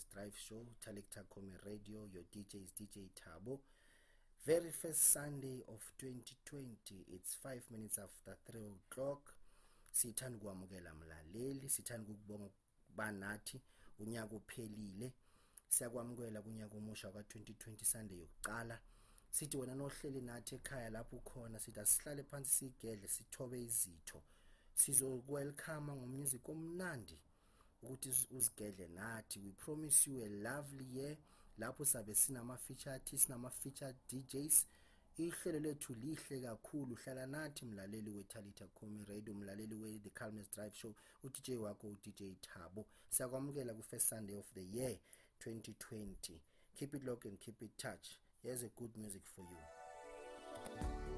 Calmness Drive Show, Talikta Kome Radio. Your DJ is DJ Tabo. Very first Sunday of 2020. It's five minutes after three o'clock. Sithanda ukwamukela mlaleli, sithanda ukubonga banathi unyaka uphelile. Siyakwamukela kunyaka omusha ka2020 Sunday yokuqala. Sithi wena nohleli nathi ekhaya lapho ukhona sithi asihlale phansi sigedle sithobe izitho. Sizokwelcome ngomusic omnandi ukuthi uzigedle nathi. We promise you a lovely year. Lapho sabe sinama feature artists nama feature DJs ihlelo lethu lihle kakhulu. Hlala nathi mlaleli wethalita Khomi Radio mlaleli we the Calmness Drive Show uDJ wakho uDJ Thabo. Siyakwamukela ku first Sunday of the year 2020 keep it locked and keep it touch. Here's a good music for you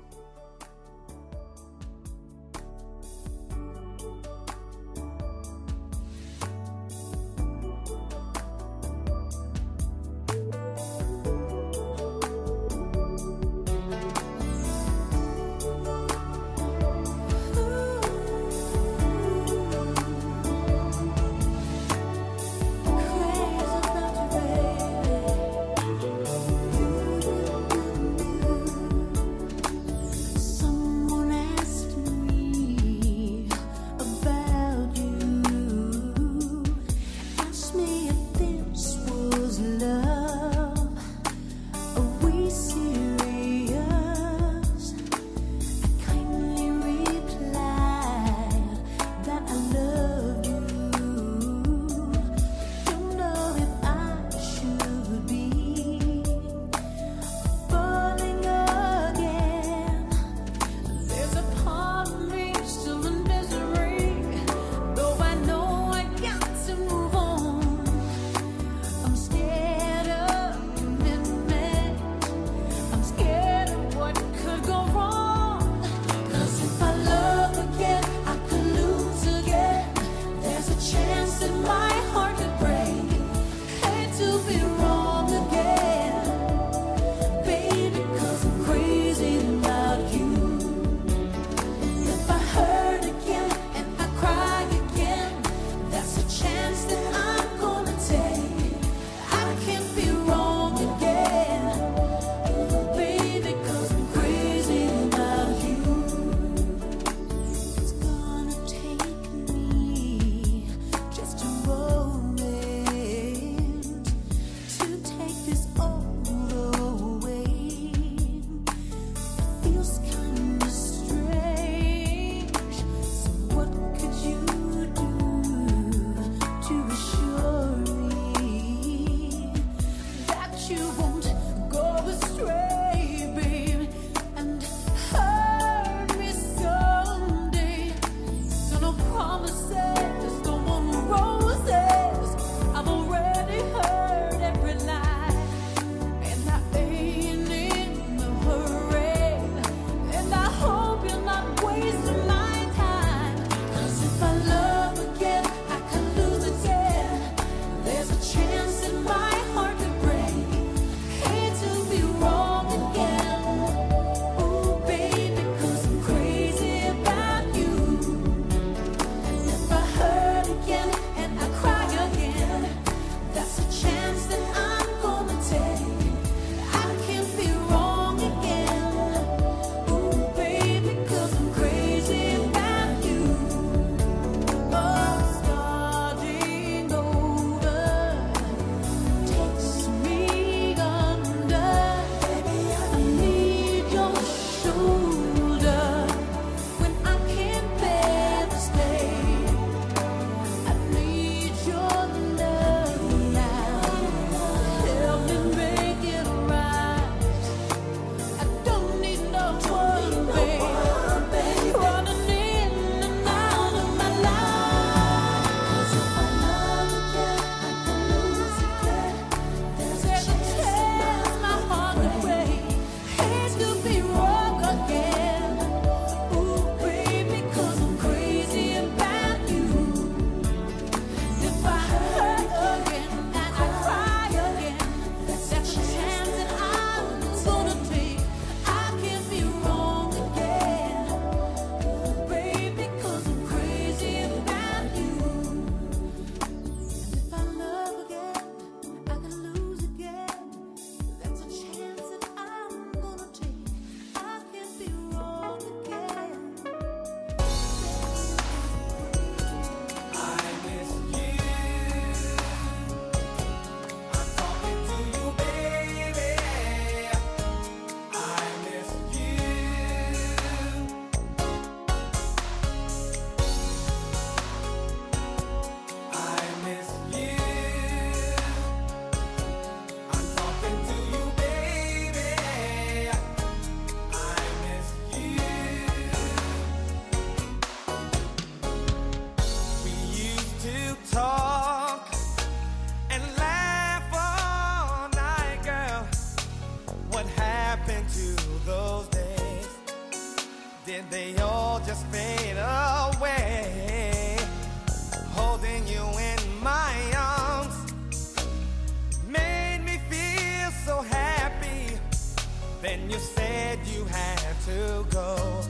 to go.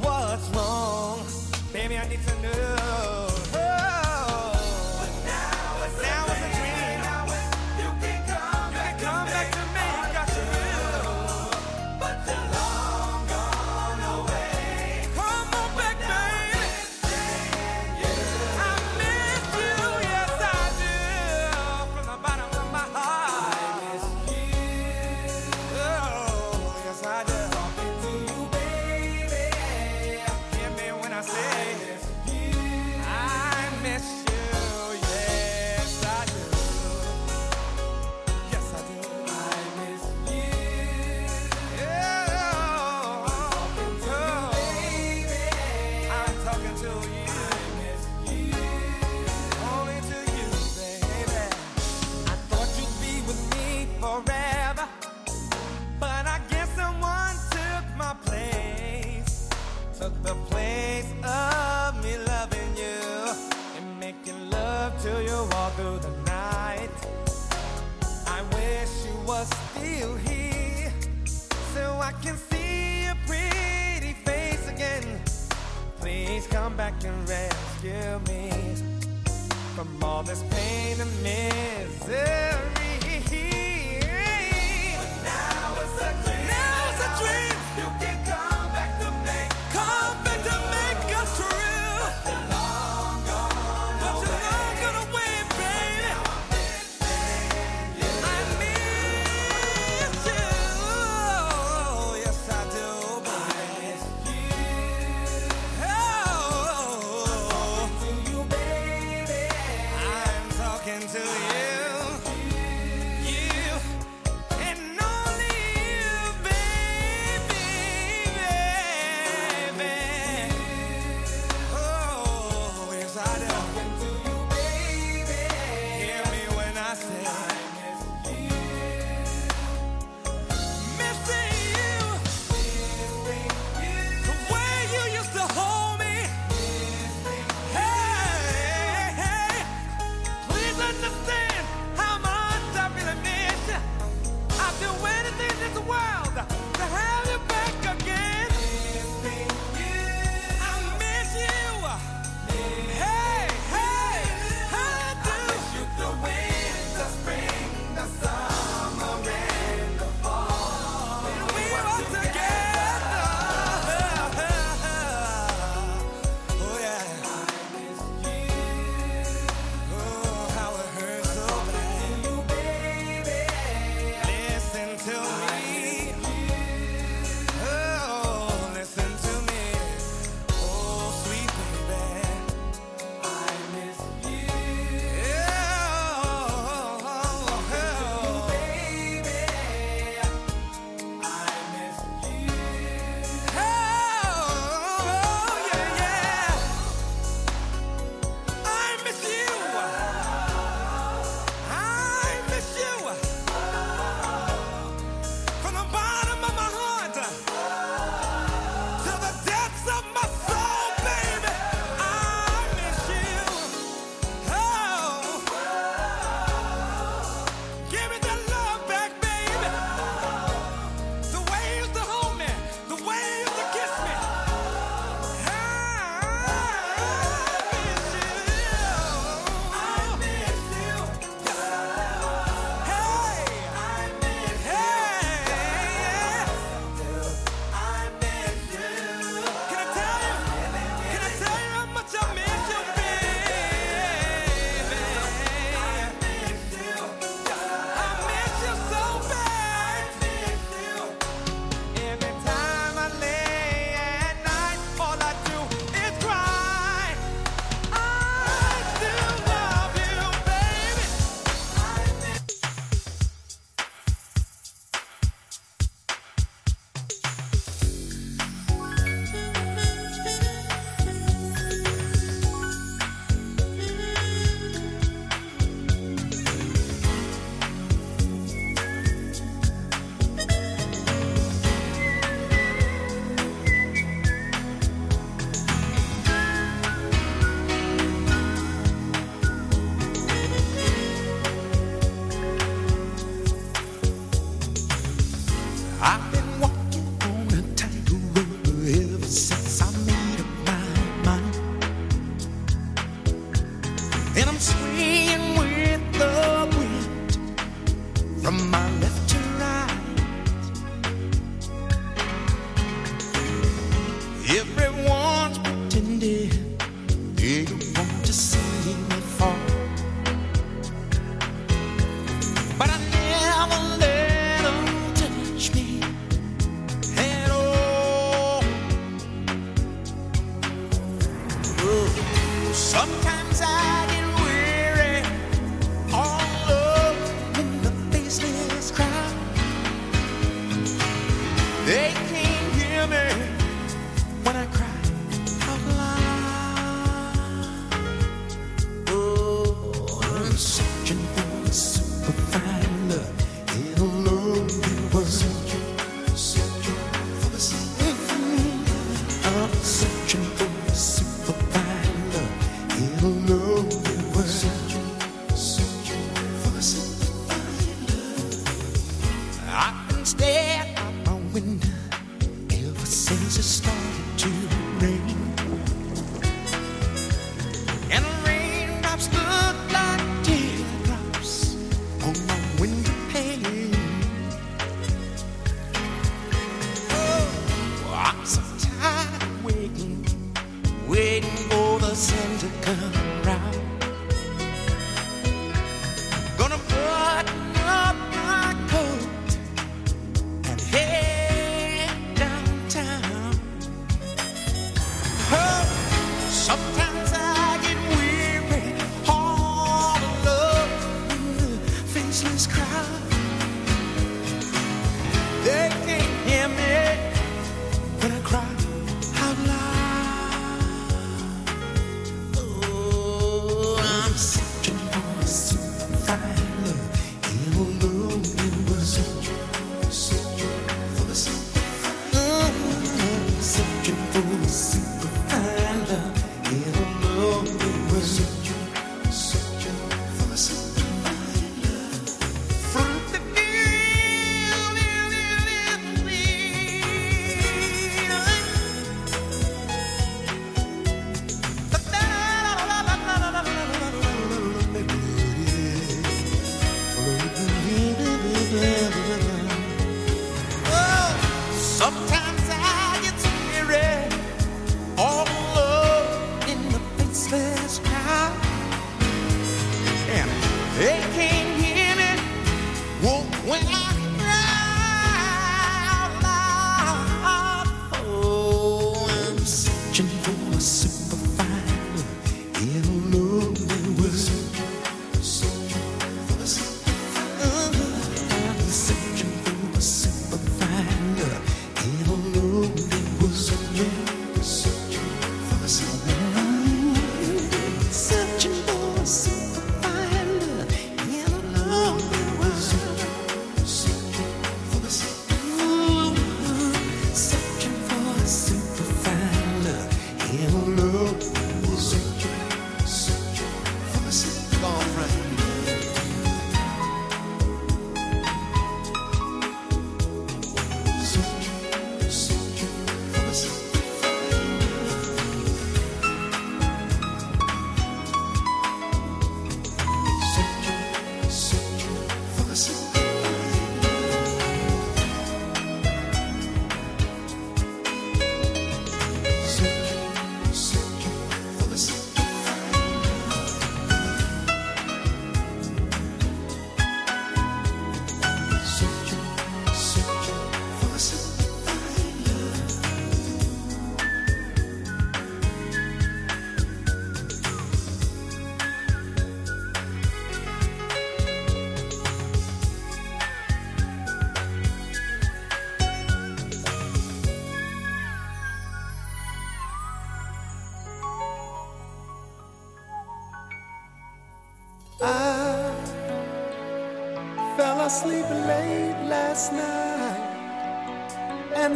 What's wrong? Baby, I need to know. can rescue me from all this pain and misery.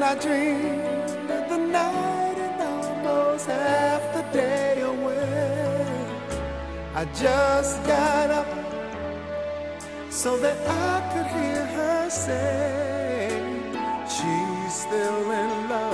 I dreamed that the night and almost half the day away. I just got up so that I could hear her say she's still in love.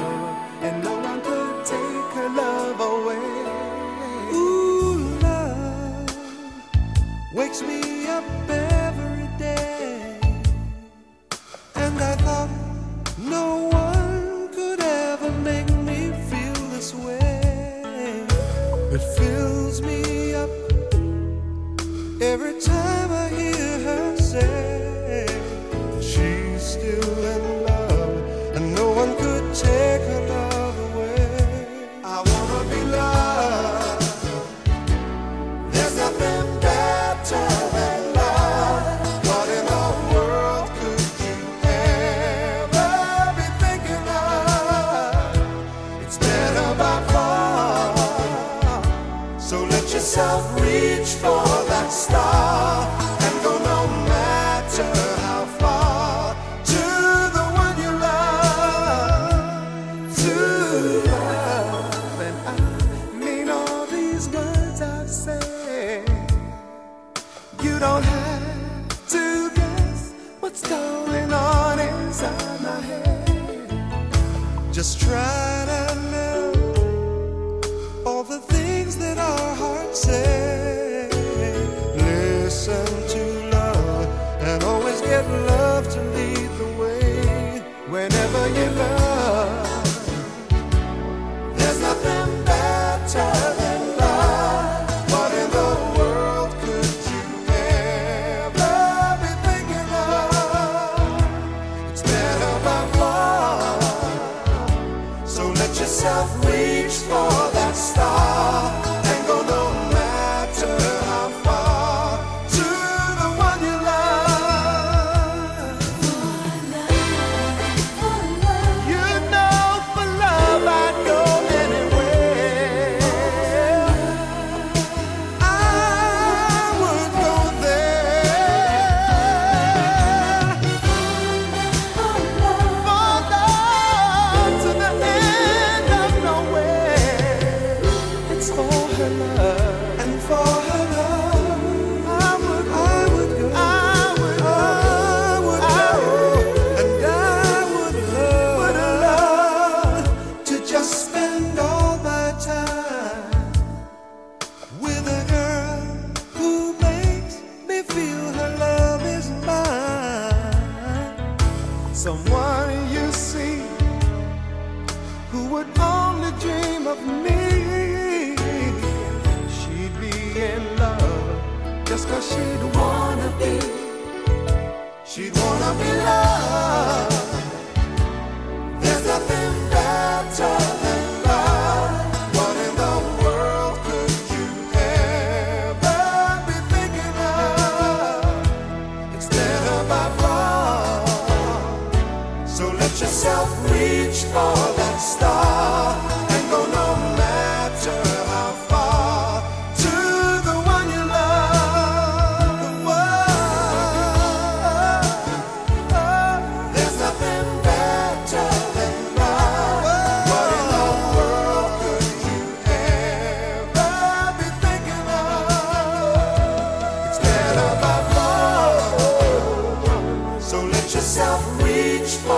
Just try let yourself reach for finished